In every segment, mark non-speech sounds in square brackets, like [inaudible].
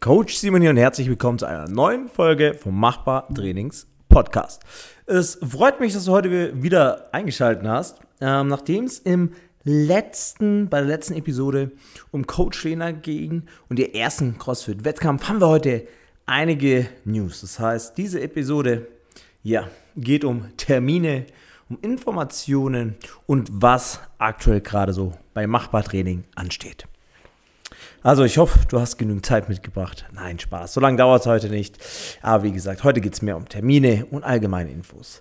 Coach Simon hier und herzlich willkommen zu einer neuen Folge vom Machbar Trainings Podcast. Es freut mich, dass du heute wieder eingeschaltet hast, ähm, nachdem es im letzten, bei der letzten Episode um Coach Trainer ging und den ersten CrossFit-Wettkampf haben wir heute einige News. Das heißt, diese Episode ja, geht um Termine, um Informationen und was aktuell gerade so bei Machbar Training ansteht. Also ich hoffe, du hast genügend Zeit mitgebracht. Nein, Spaß. So lange dauert es heute nicht. Aber wie gesagt, heute geht es mehr um Termine und allgemeine Infos.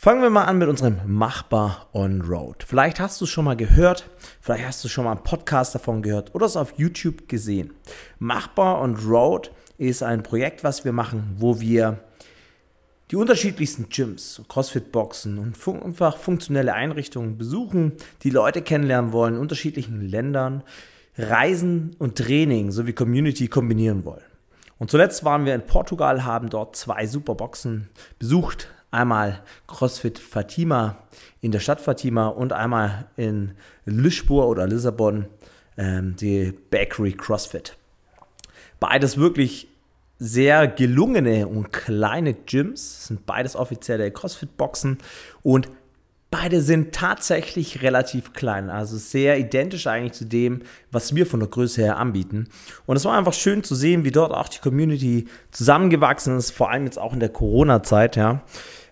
Fangen wir mal an mit unserem Machbar on Road. Vielleicht hast du es schon mal gehört, vielleicht hast du schon mal einen Podcast davon gehört oder es auf YouTube gesehen. Machbar on Road ist ein Projekt, was wir machen, wo wir die unterschiedlichsten Gyms, Crossfit-Boxen und fun einfach funktionelle Einrichtungen besuchen, die Leute kennenlernen wollen in unterschiedlichen Ländern Reisen und Training sowie Community kombinieren wollen. Und zuletzt waren wir in Portugal, haben dort zwei super Boxen besucht. Einmal CrossFit Fatima in der Stadt Fatima und einmal in Lisboa oder Lissabon ähm, die Bakery CrossFit. Beides wirklich sehr gelungene und kleine Gyms, sind beides offizielle CrossFit-Boxen und Beide sind tatsächlich relativ klein, also sehr identisch eigentlich zu dem, was wir von der Größe her anbieten. Und es war einfach schön zu sehen, wie dort auch die Community zusammengewachsen ist, vor allem jetzt auch in der Corona-Zeit, ja.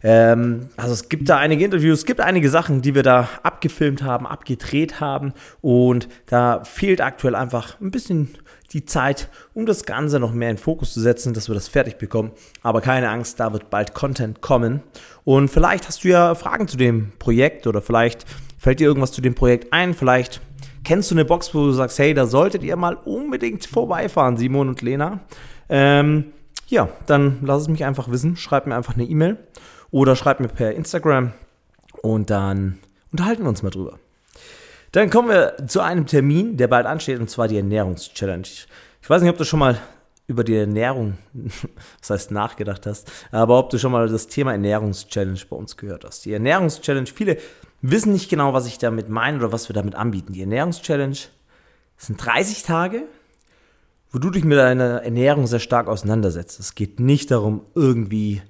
Ähm, also es gibt da einige Interviews, es gibt einige Sachen, die wir da abgefilmt haben, abgedreht haben und da fehlt aktuell einfach ein bisschen die Zeit, um das Ganze noch mehr in Fokus zu setzen, dass wir das fertig bekommen. Aber keine Angst, da wird bald Content kommen. Und vielleicht hast du ja Fragen zu dem Projekt oder vielleicht fällt dir irgendwas zu dem Projekt ein. Vielleicht kennst du eine Box, wo du sagst, hey, da solltet ihr mal unbedingt vorbeifahren, Simon und Lena. Ähm, ja, dann lass es mich einfach wissen. Schreib mir einfach eine E-Mail oder schreib mir per Instagram und dann unterhalten wir uns mal drüber. Dann kommen wir zu einem Termin, der bald ansteht, und zwar die Ernährungschallenge. Ich weiß nicht, ob du schon mal über die Ernährung, [laughs] das heißt nachgedacht hast, aber ob du schon mal das Thema Ernährungschallenge bei uns gehört hast. Die Ernährungschallenge, viele wissen nicht genau, was ich damit meine oder was wir damit anbieten. Die Ernährungschallenge sind 30 Tage, wo du dich mit deiner Ernährung sehr stark auseinandersetzt. Es geht nicht darum, irgendwie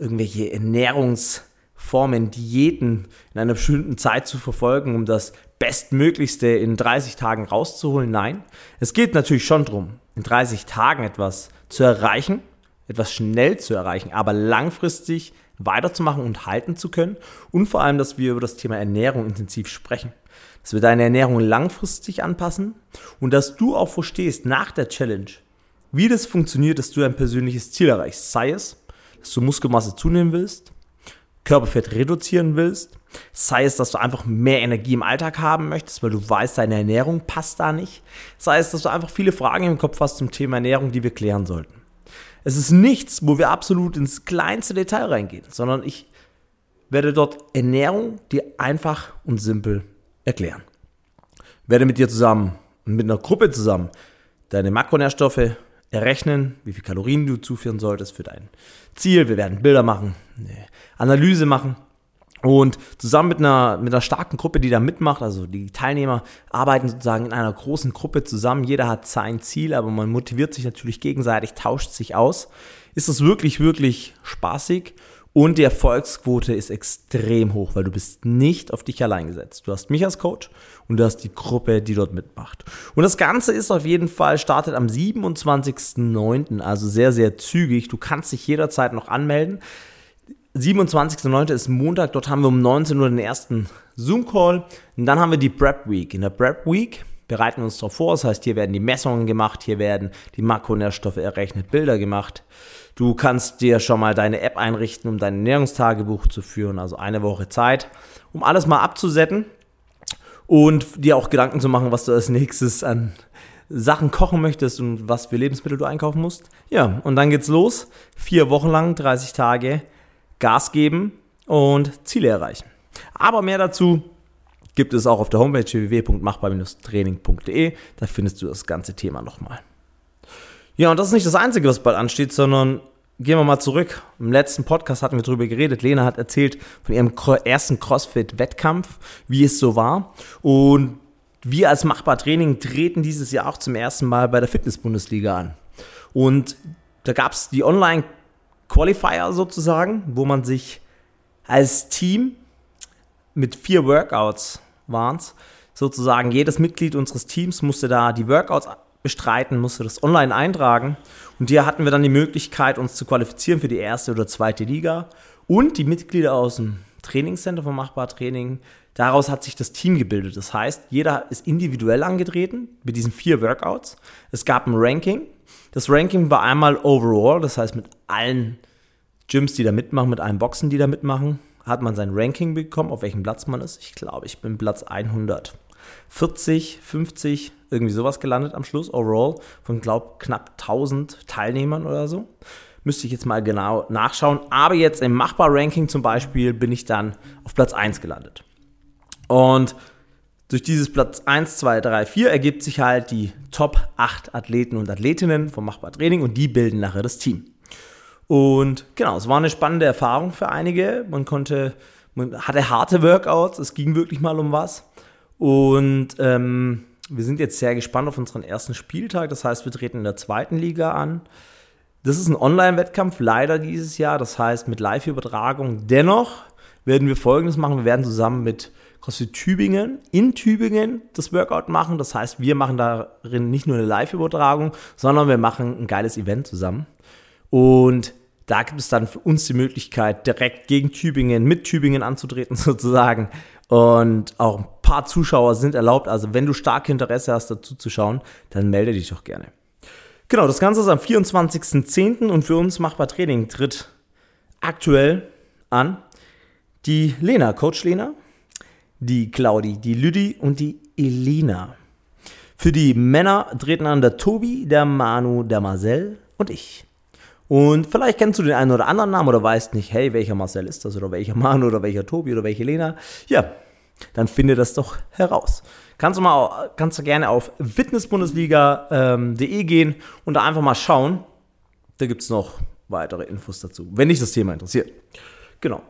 irgendwelche Ernährungsformen, Diäten in einer bestimmten Zeit zu verfolgen, um das Bestmöglichste in 30 Tagen rauszuholen. Nein, es geht natürlich schon darum, in 30 Tagen etwas zu erreichen, etwas schnell zu erreichen, aber langfristig weiterzumachen und halten zu können. Und vor allem, dass wir über das Thema Ernährung intensiv sprechen. Dass wir deine Ernährung langfristig anpassen und dass du auch verstehst nach der Challenge, wie das funktioniert, dass du ein persönliches Ziel erreichst. Sei es, dass du Muskelmasse zunehmen willst, Körperfett reduzieren willst, sei es, dass du einfach mehr Energie im Alltag haben möchtest, weil du weißt, deine Ernährung passt da nicht, sei es, dass du einfach viele Fragen im Kopf hast zum Thema Ernährung, die wir klären sollten. Es ist nichts, wo wir absolut ins kleinste Detail reingehen, sondern ich werde dort Ernährung dir einfach und simpel erklären. Werde mit dir zusammen und mit einer Gruppe zusammen deine Makronährstoffe errechnen, wie viel Kalorien du zuführen solltest für dein Ziel. Wir werden Bilder machen, eine Analyse machen und zusammen mit einer, mit einer starken Gruppe, die da mitmacht, also die Teilnehmer arbeiten sozusagen in einer großen Gruppe zusammen. Jeder hat sein Ziel, aber man motiviert sich natürlich gegenseitig, tauscht sich aus. Ist es wirklich, wirklich spaßig und die Erfolgsquote ist extrem hoch, weil du bist nicht auf dich allein gesetzt. Du hast mich als Coach und du hast die Gruppe, die dort mitmacht. Und das Ganze ist auf jeden Fall, startet am 27.09., also sehr, sehr zügig. Du kannst dich jederzeit noch anmelden. 27.09. ist Montag, dort haben wir um 19 Uhr den ersten Zoom-Call. Und dann haben wir die Prep Week. In der Prep Week bereiten uns darauf vor. Das heißt, hier werden die Messungen gemacht, hier werden die Makronährstoffe errechnet, Bilder gemacht. Du kannst dir schon mal deine App einrichten, um dein Ernährungstagebuch zu führen, also eine Woche Zeit, um alles mal abzusetzen und dir auch Gedanken zu machen, was du als nächstes an Sachen kochen möchtest und was für Lebensmittel du einkaufen musst. Ja, und dann geht's los. Vier Wochen lang, 30 Tage Gas geben und Ziele erreichen. Aber mehr dazu gibt es auch auf der Homepage www.machbar-training.de. Da findest du das ganze Thema nochmal. Ja, und das ist nicht das Einzige, was bald ansteht, sondern gehen wir mal zurück. Im letzten Podcast hatten wir darüber geredet. Lena hat erzählt von ihrem ersten CrossFit-Wettkampf, wie es so war. Und wir als Machbar Training treten dieses Jahr auch zum ersten Mal bei der Fitness-Bundesliga an. Und da gab es die Online-Qualifier sozusagen, wo man sich als Team mit vier Workouts waren es, sozusagen jedes Mitglied unseres Teams musste da die Workouts bestreiten, musste das online eintragen. Und hier hatten wir dann die Möglichkeit, uns zu qualifizieren für die erste oder zweite Liga. Und die Mitglieder aus dem Trainingscenter von Machbar Training, daraus hat sich das Team gebildet. Das heißt, jeder ist individuell angetreten mit diesen vier Workouts. Es gab ein Ranking. Das Ranking war einmal overall, das heißt mit allen Gyms, die da mitmachen, mit allen Boxen, die da mitmachen, hat man sein Ranking bekommen, auf welchem Platz man ist. Ich glaube, ich bin Platz 140, 50, irgendwie sowas gelandet am Schluss, overall, von, glaube knapp 1000 Teilnehmern oder so. Müsste ich jetzt mal genau nachschauen. Aber jetzt im Machbar-Ranking zum Beispiel bin ich dann auf Platz 1 gelandet. Und durch dieses Platz 1, 2, 3, 4 ergibt sich halt die Top 8 Athleten und Athletinnen vom Machbar Training und die bilden nachher das Team. Und genau, es war eine spannende Erfahrung für einige. Man konnte, man hatte harte Workouts, es ging wirklich mal um was. Und ähm, wir sind jetzt sehr gespannt auf unseren ersten Spieltag. Das heißt, wir treten in der zweiten Liga an. Das ist ein Online-Wettkampf, leider dieses Jahr. Das heißt, mit Live-Übertragung. Dennoch werden wir Folgendes machen. Wir werden zusammen mit CrossFit Tübingen in Tübingen das Workout machen. Das heißt, wir machen darin nicht nur eine Live-Übertragung, sondern wir machen ein geiles Event zusammen. Und da gibt es dann für uns die Möglichkeit, direkt gegen Tübingen, mit Tübingen anzutreten [laughs] sozusagen. Und auch ein paar Zuschauer sind erlaubt. Also wenn du stark Interesse hast, dazu zu schauen, dann melde dich doch gerne. Genau, das Ganze ist am 24.10. und für uns Machbar Training tritt aktuell an die Lena, Coach Lena, die Claudi, die Lüdi und die Elina. Für die Männer treten an der Tobi, der Manu, der Marcel und ich. Und vielleicht kennst du den einen oder anderen Namen oder weißt nicht, hey, welcher Marcel ist das oder welcher Mann oder welcher Tobi oder welche Lena. Ja, dann finde das doch heraus. Kannst du mal, kannst du gerne auf fitnessbundesliga.de ähm, gehen und da einfach mal schauen. Da gibt es noch weitere Infos dazu, wenn dich das Thema interessiert. Genau.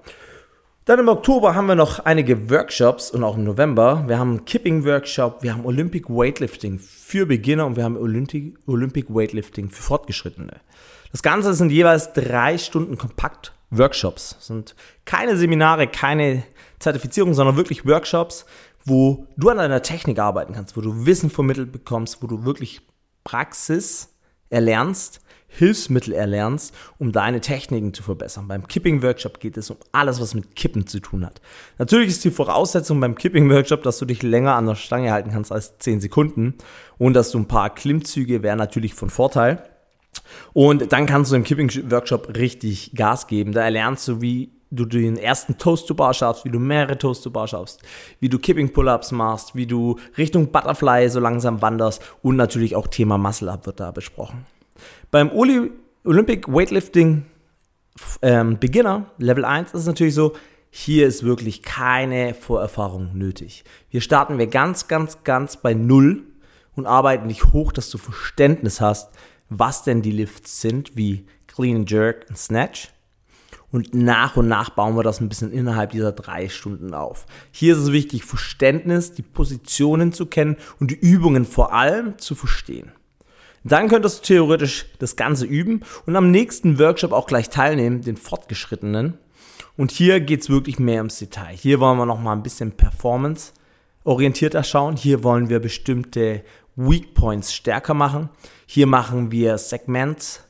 Dann im Oktober haben wir noch einige Workshops und auch im November. Wir haben einen Kipping-Workshop, wir haben Olympic Weightlifting für Beginner und wir haben Olympic Weightlifting für Fortgeschrittene. Das Ganze sind jeweils drei Stunden kompakt Workshops. Das sind keine Seminare, keine Zertifizierung, sondern wirklich Workshops, wo du an deiner Technik arbeiten kannst, wo du Wissen vermittelt bekommst, wo du wirklich Praxis erlernst, Hilfsmittel erlernst, um deine Techniken zu verbessern. Beim Kipping-Workshop geht es um alles, was mit Kippen zu tun hat. Natürlich ist die Voraussetzung beim Kipping-Workshop, dass du dich länger an der Stange halten kannst als 10 Sekunden und dass du ein paar Klimmzüge wären natürlich von Vorteil. Und dann kannst du im Kipping-Workshop richtig Gas geben. Da erlernst du, wie du den ersten Toast to Bar schaffst, wie du mehrere Toast to Bar schaffst, wie du Kipping Pull-Ups machst, wie du Richtung Butterfly so langsam wanderst und natürlich auch Thema Muscle Up wird da besprochen. Beim Oli Olympic Weightlifting ähm, Beginner Level 1 ist es natürlich so, hier ist wirklich keine Vorerfahrung nötig. Hier starten wir ganz, ganz, ganz bei Null und arbeiten dich hoch, dass du Verständnis hast, was denn die Lifts sind, wie Clean Jerk und Snatch. Und nach und nach bauen wir das ein bisschen innerhalb dieser drei Stunden auf. Hier ist es wichtig, Verständnis, die Positionen zu kennen und die Übungen vor allem zu verstehen. Dann könntest du theoretisch das Ganze üben und am nächsten Workshop auch gleich teilnehmen, den fortgeschrittenen. Und hier geht's wirklich mehr ums Detail. Hier wollen wir nochmal ein bisschen Performance orientierter schauen. Hier wollen wir bestimmte Weak Points stärker machen. Hier machen wir Segments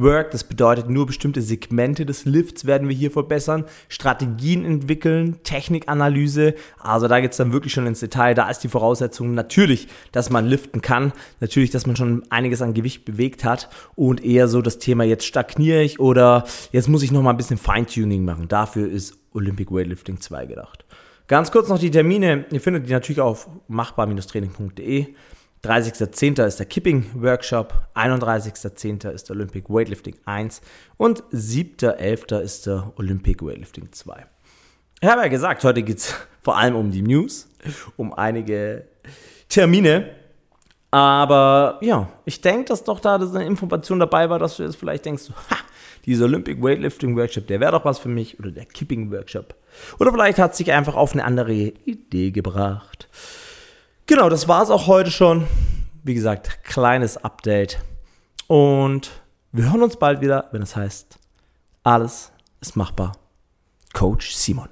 Work, das bedeutet nur bestimmte Segmente des Lifts werden wir hier verbessern, Strategien entwickeln, Technikanalyse, also da geht es dann wirklich schon ins Detail, da ist die Voraussetzung natürlich, dass man liften kann, natürlich, dass man schon einiges an Gewicht bewegt hat. Und eher so das Thema jetzt stagniere ich oder jetzt muss ich noch mal ein bisschen Feintuning machen, dafür ist Olympic Weightlifting 2 gedacht. Ganz kurz noch die Termine, ihr findet die natürlich auf machbar-training.de. 30.10. ist der Kipping Workshop, 31.10. ist der Olympic Weightlifting 1 und 7.11. ist der Olympic Weightlifting 2. Ich habe ja gesagt, heute geht es [laughs] vor allem um die News, um einige Termine. Aber ja, ich denke, dass doch da eine Information dabei war, dass du jetzt vielleicht denkst, ha, dieser Olympic Weightlifting Workshop, der wäre doch was für mich oder der Kipping Workshop. Oder vielleicht hat sich einfach auf eine andere Idee gebracht. Genau, das war es auch heute schon. Wie gesagt, kleines Update. Und wir hören uns bald wieder, wenn es heißt, alles ist machbar. Coach Simon.